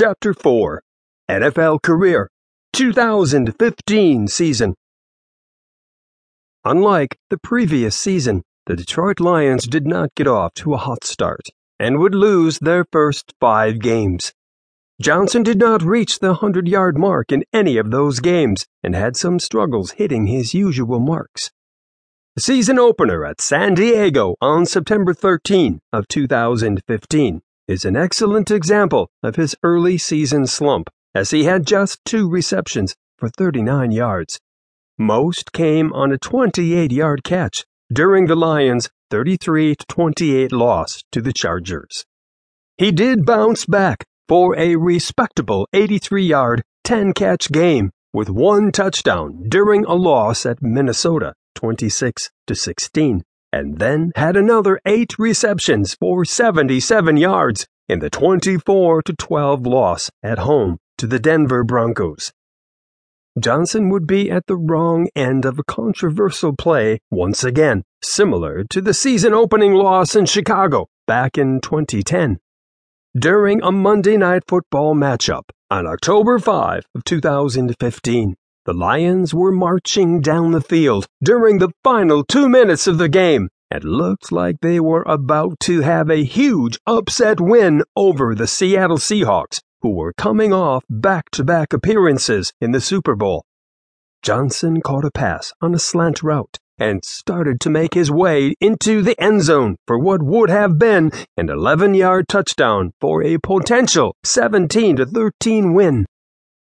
Chapter 4 NFL Career 2015 Season Unlike the previous season, the Detroit Lions did not get off to a hot start and would lose their first five games. Johnson did not reach the 100 yard mark in any of those games and had some struggles hitting his usual marks. Season opener at San Diego on September 13 of 2015 is an excellent example of his early season slump, as he had just two receptions for 39 yards. Most came on a 28 yard catch during the Lions' 33 28 loss to the Chargers. He did bounce back for a respectable 83 yard, 10 catch game with one touchdown during a loss at Minnesota 26 16 and then had another eight receptions for 77 yards in the 24 12 loss at home to the Denver Broncos. Johnson would be at the wrong end of a controversial play once again, similar to the season opening loss in Chicago back in 2010. During a Monday night football matchup on October 5 of 2015, the Lions were marching down the field during the final two minutes of the game and looked like they were about to have a huge upset win over the Seattle Seahawks, who were coming off back to back appearances in the Super Bowl. Johnson caught a pass on a slant route and started to make his way into the end zone for what would have been an 11 yard touchdown for a potential 17 13 win.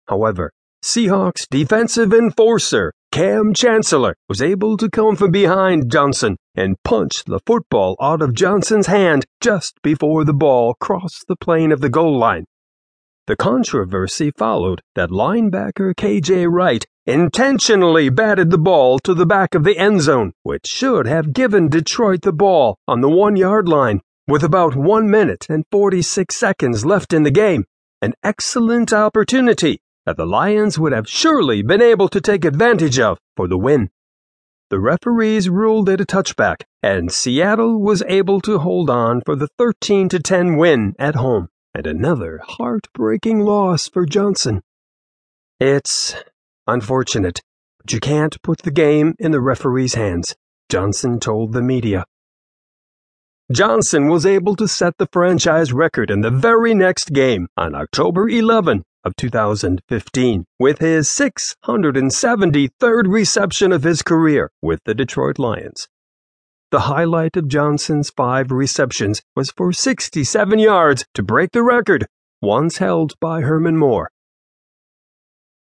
However, Seahawks defensive enforcer Kam Chancellor was able to come from behind Johnson and punch the football out of Johnson's hand just before the ball crossed the plane of the goal line. The controversy followed that linebacker KJ Wright intentionally batted the ball to the back of the end zone, which should have given Detroit the ball on the one yard line with about one minute and 46 seconds left in the game. An excellent opportunity that the Lions would have surely been able to take advantage of for the win. The referees ruled it a touchback, and Seattle was able to hold on for the 13 10 win at home, and another heartbreaking loss for Johnson. It's unfortunate, but you can't put the game in the referee's hands, Johnson told the media. Johnson was able to set the franchise record in the very next game on October 11 of 2015 with his 673rd reception of his career with the Detroit Lions. The highlight of Johnson's five receptions was for 67 yards to break the record once held by Herman Moore